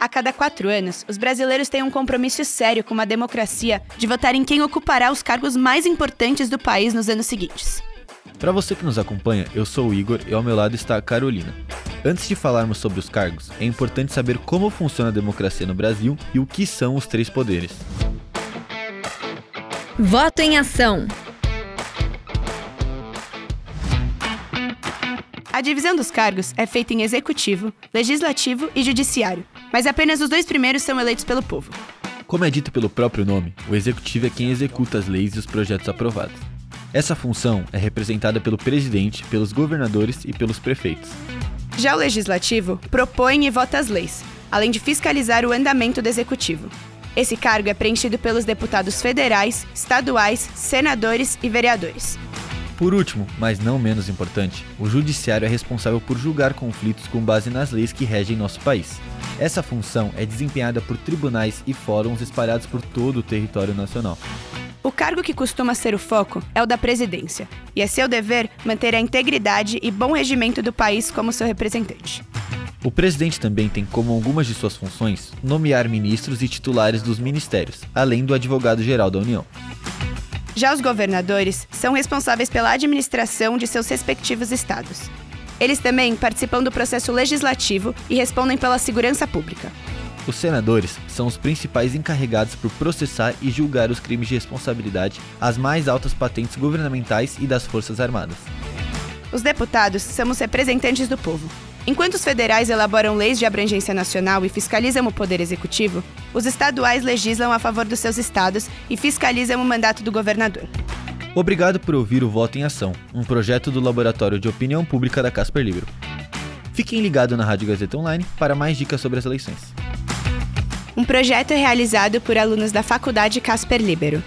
A cada quatro anos, os brasileiros têm um compromisso sério com a democracia de votar em quem ocupará os cargos mais importantes do país nos anos seguintes. Para você que nos acompanha, eu sou o Igor e ao meu lado está a Carolina. Antes de falarmos sobre os cargos, é importante saber como funciona a democracia no Brasil e o que são os três poderes. Voto em ação. A divisão dos cargos é feita em executivo, legislativo e judiciário, mas apenas os dois primeiros são eleitos pelo povo. Como é dito pelo próprio nome, o executivo é quem executa as leis e os projetos aprovados. Essa função é representada pelo presidente, pelos governadores e pelos prefeitos. Já o legislativo propõe e vota as leis, além de fiscalizar o andamento do executivo. Esse cargo é preenchido pelos deputados federais, estaduais, senadores e vereadores. Por último, mas não menos importante, o judiciário é responsável por julgar conflitos com base nas leis que regem nosso país. Essa função é desempenhada por tribunais e fóruns espalhados por todo o território nacional. O cargo que costuma ser o foco é o da presidência, e é seu dever manter a integridade e bom regimento do país como seu representante. O presidente também tem como algumas de suas funções nomear ministros e titulares dos ministérios, além do advogado-geral da União. Já os governadores são responsáveis pela administração de seus respectivos estados. Eles também participam do processo legislativo e respondem pela segurança pública. Os senadores são os principais encarregados por processar e julgar os crimes de responsabilidade às mais altas patentes governamentais e das Forças Armadas. Os deputados são os representantes do povo. Enquanto os federais elaboram leis de abrangência nacional e fiscalizam o poder executivo, os estaduais legislam a favor dos seus estados e fiscalizam o mandato do governador. Obrigado por ouvir o Voto em Ação, um projeto do Laboratório de Opinião Pública da Casper Libero. Fiquem ligados na Rádio Gazeta Online para mais dicas sobre as eleições. Um projeto realizado por alunos da Faculdade Casper Libero.